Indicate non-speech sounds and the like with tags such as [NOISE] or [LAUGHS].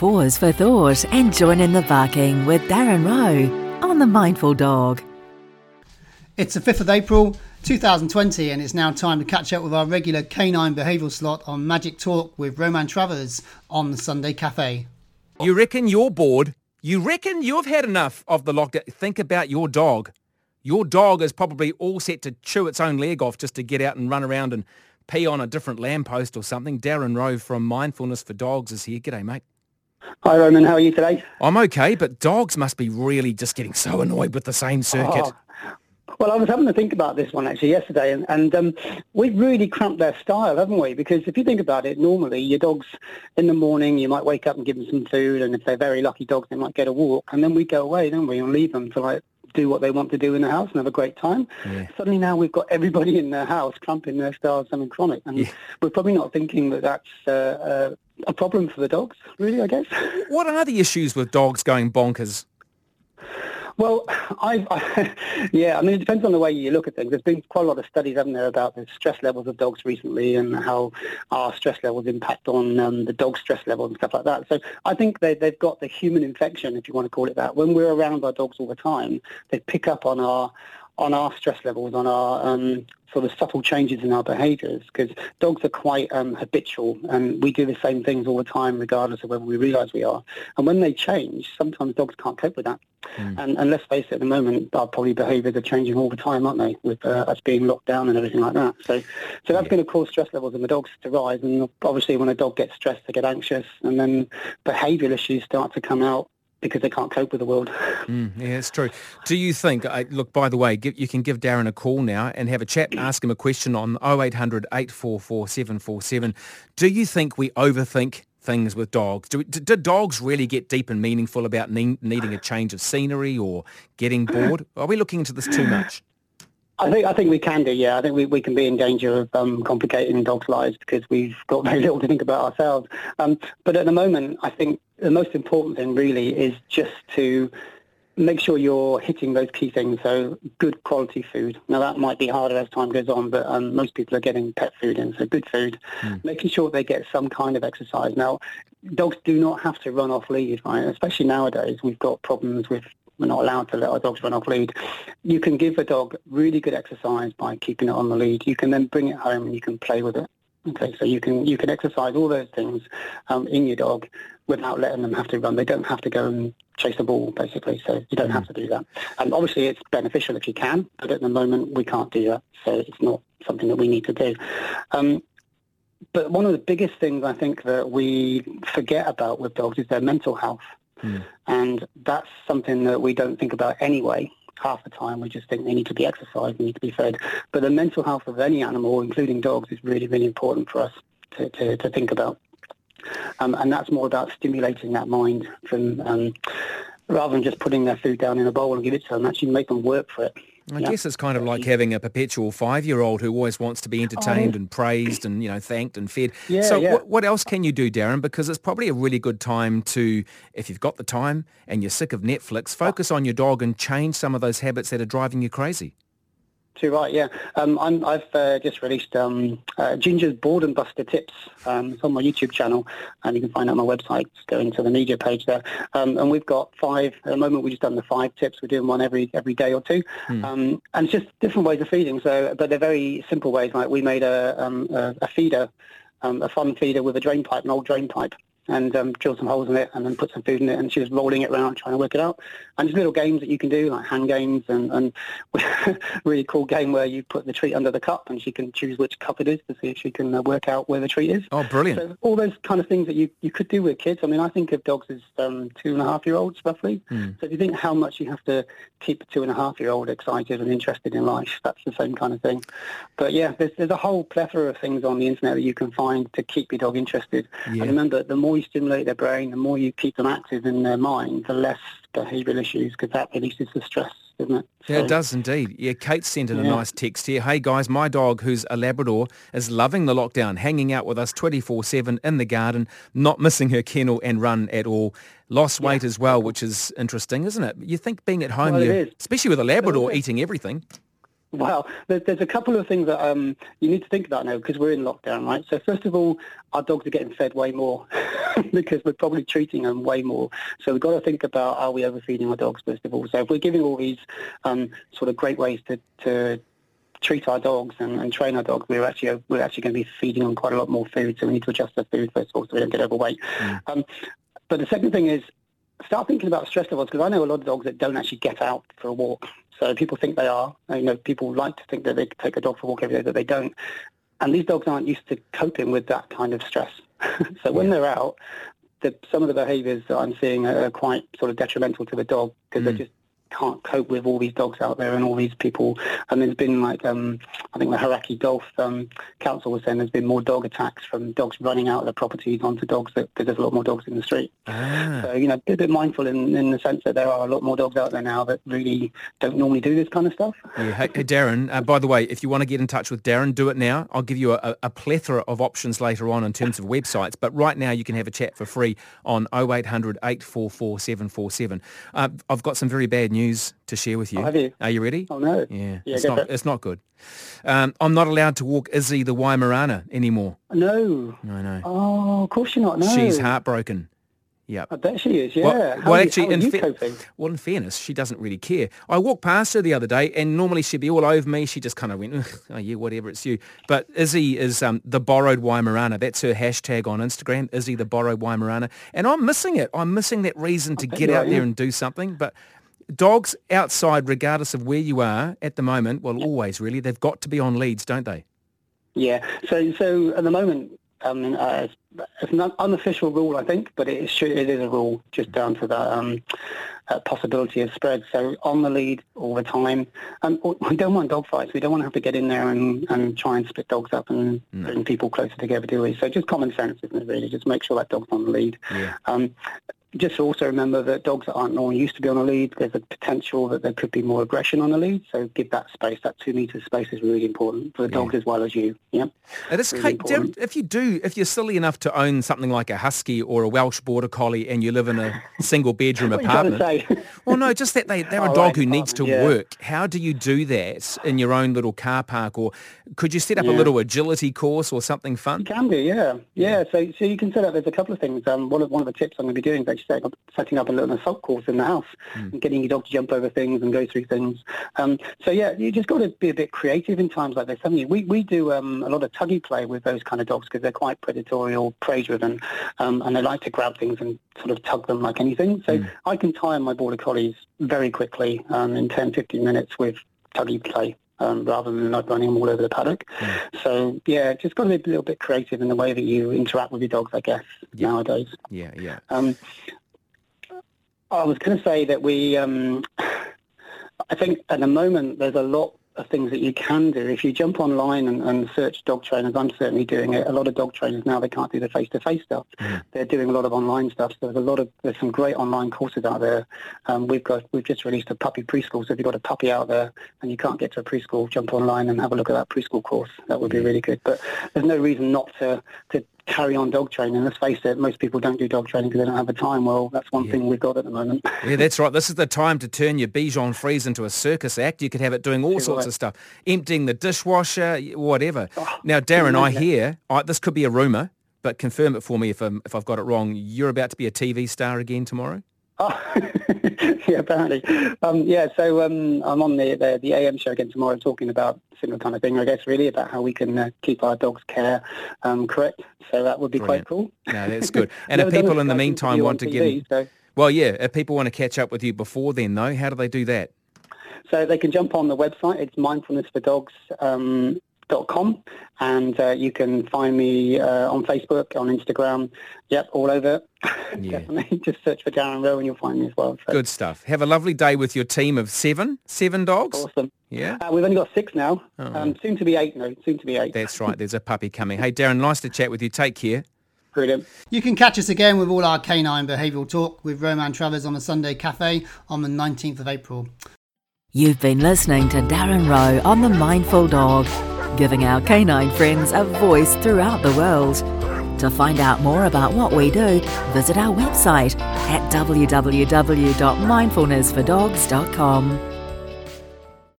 pause for thought and join in the barking with Darren Rowe on The Mindful Dog. It's the 5th of April 2020 and it's now time to catch up with our regular canine behavioural slot on Magic Talk with Roman Travers on the Sunday Cafe. You reckon you're bored? You reckon you've had enough of the lockdown? Think about your dog. Your dog is probably all set to chew its own leg off just to get out and run around and pee on a different lamppost or something. Darren Rowe from Mindfulness for Dogs is here. G'day, mate. Hi, Roman. How are you today? I'm okay, but dogs must be really just getting so annoyed with the same circuit. Oh. Well, I was having to think about this one actually yesterday, and, and um, we've really cramped their style, haven't we? Because if you think about it, normally your dogs in the morning, you might wake up and give them some food, and if they're very lucky dogs, they might get a walk, and then we go away, don't we, and leave them to like do what they want to do in the house and have a great time. Yeah. Suddenly now we've got everybody in the house cramping their style something chronic, and yeah. we're probably not thinking that that's uh, uh, a problem for the dogs, really. I guess. [LAUGHS] What are the issues with dogs going bonkers? Well, I've, I, [LAUGHS] yeah, I mean, it depends on the way you look at things. There's been quite a lot of studies, haven't there, about the stress levels of dogs recently and how our stress levels impact on um, the dog stress levels and stuff like that. So I think they, they've got the human infection, if you want to call it that. When we're around our dogs all the time, they pick up on our on our stress levels, on our um, sort of subtle changes in our behaviours, because dogs are quite um, habitual, and we do the same things all the time, regardless of whether we realise we are. And when they change, sometimes dogs can't cope with that. Mm. And, and, let's face it, at the moment, our probably behaviours are changing all the time, aren't they, with uh, us being locked down and everything like that. So, so that's yeah. going to cause stress levels in the dogs to rise. And obviously, when a dog gets stressed, they get anxious, and then behavioural issues start to come out because they can't cope with the world. Mm, yeah, it's true. Do you think, uh, look, by the way, give, you can give Darren a call now and have a chat and ask him a question on 0800 844 747. Do you think we overthink things with dogs? Do, do, dogs really get deep and meaningful about ne- needing a change of scenery or getting [CLEARS THROAT] bored? Are we looking into this too much? I think I think we can do. Yeah, I think we, we can be in danger of um, complicating dogs' lives because we've got [LAUGHS] very little to think about ourselves. Um, but at the moment, I think the most important thing really is just to make sure you're hitting those key things. So good quality food. Now that might be harder as time goes on, but um, most people are getting pet food in, so good food. Mm. Making sure they get some kind of exercise. Now, dogs do not have to run off lead, right? Especially nowadays, we've got problems with we're not allowed to let our dogs run off lead. You can give a dog really good exercise by keeping it on the lead. You can then bring it home and you can play with it. Okay, so you can you can exercise all those things um, in your dog without letting them have to run. They don't have to go and chase a ball, basically. So you don't have to do that. And obviously, it's beneficial if you can, but at the moment we can't do that. So it's not something that we need to do. Um, but one of the biggest things I think that we forget about with dogs is their mental health. Mm. And that's something that we don't think about anyway. Half the time we just think they need to be exercised, they need to be fed. But the mental health of any animal, including dogs, is really, really important for us to, to, to think about. Um, and that's more about stimulating that mind from um, rather than just putting their food down in a bowl and give it to them, actually make them work for it. I guess it's kind of like having a perpetual five-year-old who always wants to be entertained oh. and praised and, you know, thanked and fed. Yeah, so yeah. What, what else can you do, Darren? Because it's probably a really good time to, if you've got the time and you're sick of Netflix, focus on your dog and change some of those habits that are driving you crazy. Too right, yeah. Um, i have uh, just released um, uh, Ginger's Boredom Buster Tips. Um, it's on my YouTube channel, and you can find it on my website. Just go into the media page there. Um, and we've got five. At the moment, we've just done the five tips. We're doing one every every day or two. Um, and it's just different ways of feeding. So, but they're very simple ways. Like we made a, um, a, a feeder, a fun feeder with a drain pipe, an old drain pipe and um, drill some holes in it and then put some food in it and she was rolling it around trying to work it out. And just little games that you can do like hand games and, and [LAUGHS] really cool game where you put the treat under the cup and she can choose which cup it is to see if she can uh, work out where the treat is. Oh, brilliant. So all those kind of things that you, you could do with kids. I mean, I think of dogs as um, two and a half year olds roughly. Mm. So if you think how much you have to keep a two and a half year old excited and interested in life, that's the same kind of thing. But yeah, there's, there's a whole plethora of things on the internet that you can find to keep your dog interested. Yeah. And remember, the more you stimulate their brain, the more you keep them active in their mind, the less behavioural issues because that releases the stress, doesn't it? So, yeah, it does indeed. Yeah, Kate sent in yeah. a nice text here. Hey guys, my dog, who's a Labrador, is loving the lockdown, hanging out with us 24-7 in the garden, not missing her kennel and run at all. Lost weight as well, which is interesting, isn't it? You think being at home, well, you, especially with a Labrador eating everything. Well, there's, there's a couple of things that um, you need to think about now because we're in lockdown, right? So first of all, our dogs are getting fed way more [LAUGHS] because we're probably treating them way more. So we've got to think about are we overfeeding our dogs first of all. So if we're giving all these um, sort of great ways to, to treat our dogs and, and, train our dogs, we're actually we're actually going to be feeding them quite a lot more food. So we need to adjust the food first of all so we don't get overweight. Mm. Um, but the second thing is start thinking about stress levels because I know a lot of dogs that don't actually get out for a walk. So people think they are. You know, people like to think that they take a dog for a walk every day, but they don't. And these dogs aren't used to coping with that kind of stress. [LAUGHS] so when they're out, the, some of the behaviours that I'm seeing are quite sort of detrimental to the dog because mm. they're just can't cope with all these dogs out there and all these people. And there's been like, um, I think the Hauraki Gulf um, Council was saying there's been more dog attacks from dogs running out of the properties onto dogs because there's a lot more dogs in the street. Ah. So, you know, be a bit mindful in, in the sense that there are a lot more dogs out there now that really don't normally do this kind of stuff. Yeah. Hey, hey Darren, uh, by the way, if you want to get in touch with Darren, do it now. I'll give you a, a plethora of options later on in terms of websites, but right now you can have a chat for free on 0800 844 747. Uh, I've got some very bad news news to share with you. Oh, have you? Are you ready? Oh, no. Yeah, yeah it's, not, it. it's not good. Um, I'm not allowed to walk Izzy the Weimaraner anymore. No. No, no. Oh, of course you're not, no. She's heartbroken. Yeah, I bet she is. Yeah. Well, well actually, in fa- well, in fairness, she doesn't really care. I walked past her the other day, and normally she'd be all over me. She just kind of went, "Oh yeah, whatever, it's you." But Izzy is um, the borrowed Weimaraner. That's her hashtag on Instagram. Izzy the borrowed Weimaraner, and I'm missing it. I'm missing that reason to get out there and do something. But dogs outside, regardless of where you are at the moment, well, always really, they've got to be on leads, don't they? Yeah. So, so at the moment, um, uh, it's an unofficial rule, I think, but it is, it is a rule just down to the um, uh, possibility of spread. So on the lead all the time. And we don't want dog fights. We don't want to have to get in there and, and try and split dogs up and no. bring people closer together, do we? So just common sense, isn't it, really? Just make sure that dog's on the lead. Yeah. Um, just also remember that dogs that aren't normally used to be on a lead, there's a potential that there could be more aggression on a lead. So give that space. That two meter space is really important for the yeah. dogs as well as you. Yeah. It is, really Kate, if you do, if you're silly enough to own something like a husky or a Welsh border collie, and you live in a [LAUGHS] single bedroom apartment, [LAUGHS] well, no, just that they they're a dog who needs to yeah. work. How do you do that in your own little car park, or could you set up yeah. a little agility course or something fun? You can do, yeah, yeah. So so you can set up. There's a couple of things. Um, one of one of the tips I'm going to be doing is setting up, setting up a little assault course in the house mm. and getting your dog to jump over things and go through things. Um, so yeah, you just got to be a bit creative in times like this. I mean, we we do um, a lot of tuggy play with those kind of dogs because they're quite predatory or prey driven, um, and they like to grab things and sort of tug them like anything. So mm. I can tire my border collies very quickly um, in 10, 15 minutes with tuggy play um, rather than not running them all over the paddock. Mm. So yeah, just got to be a little bit creative in the way that you interact with your dogs, I guess yeah. nowadays. Yeah, yeah. Um, I was going to say that we, um, [SIGHS] I think at the moment there's a lot things that you can do. If you jump online and, and, search dog trainers, I'm certainly doing it. A lot of dog trainers now, they can't do the face-to-face stuff. Mm. They're doing a lot of online stuff. So there's a lot of, there's some great online courses out there. Um, we've got, we've just released a puppy preschool. So if you've got a puppy out there and you can't get to a preschool, jump online and have a look at that preschool course. That would be really good. But there's no reason not to, to carry on dog training. Let's face it, most people don't do dog training because they don't have the time. Well, that's one yeah. thing we've got at the moment. [LAUGHS] yeah, that's right. This is the time to turn your Bichon Frise into a circus act. You could have it doing all sorts right. of stuff, emptying the dishwasher, whatever. Oh, now, Darren, I hear, I, this could be a rumour, but confirm it for me if, I'm, if I've got it wrong. You're about to be a TV star again tomorrow? Oh, [LAUGHS] yeah, apparently. Um, yeah, so um, I'm on the, the, the AM show again tomorrow talking about similar kind of thing, I guess, really, about how we can uh, keep our dog's care um, correct. So that would be Brilliant. quite cool. No, that's good. [LAUGHS] And if people in the meantime want to TV, get... So. Well, yeah, if people want to catch up with you before then, though, how do they do that? So they can jump on the website. It's mindfulness for dogs um, com, and uh, you can find me uh, on Facebook, on Instagram, yep, all over. Yeah. Definitely, just search for Darren Rowe and you'll find me as well. So. Good stuff. Have a lovely day with your team of seven, seven dogs. Awesome. Yeah, uh, we've only got six now. Oh. Um, soon to be eight. No, soon to be eight. That's right. There's a puppy coming. Hey, Darren, nice to chat with you. Take care. Brilliant. You can catch us again with all our canine behavioural talk with Roman Travers on the Sunday Cafe on the 19th of April. You've been listening to Darren Rowe on the Mindful Dog giving our canine friends a voice throughout the world. To find out more about what we do, visit our website at www.mindfulnessfordogs.com.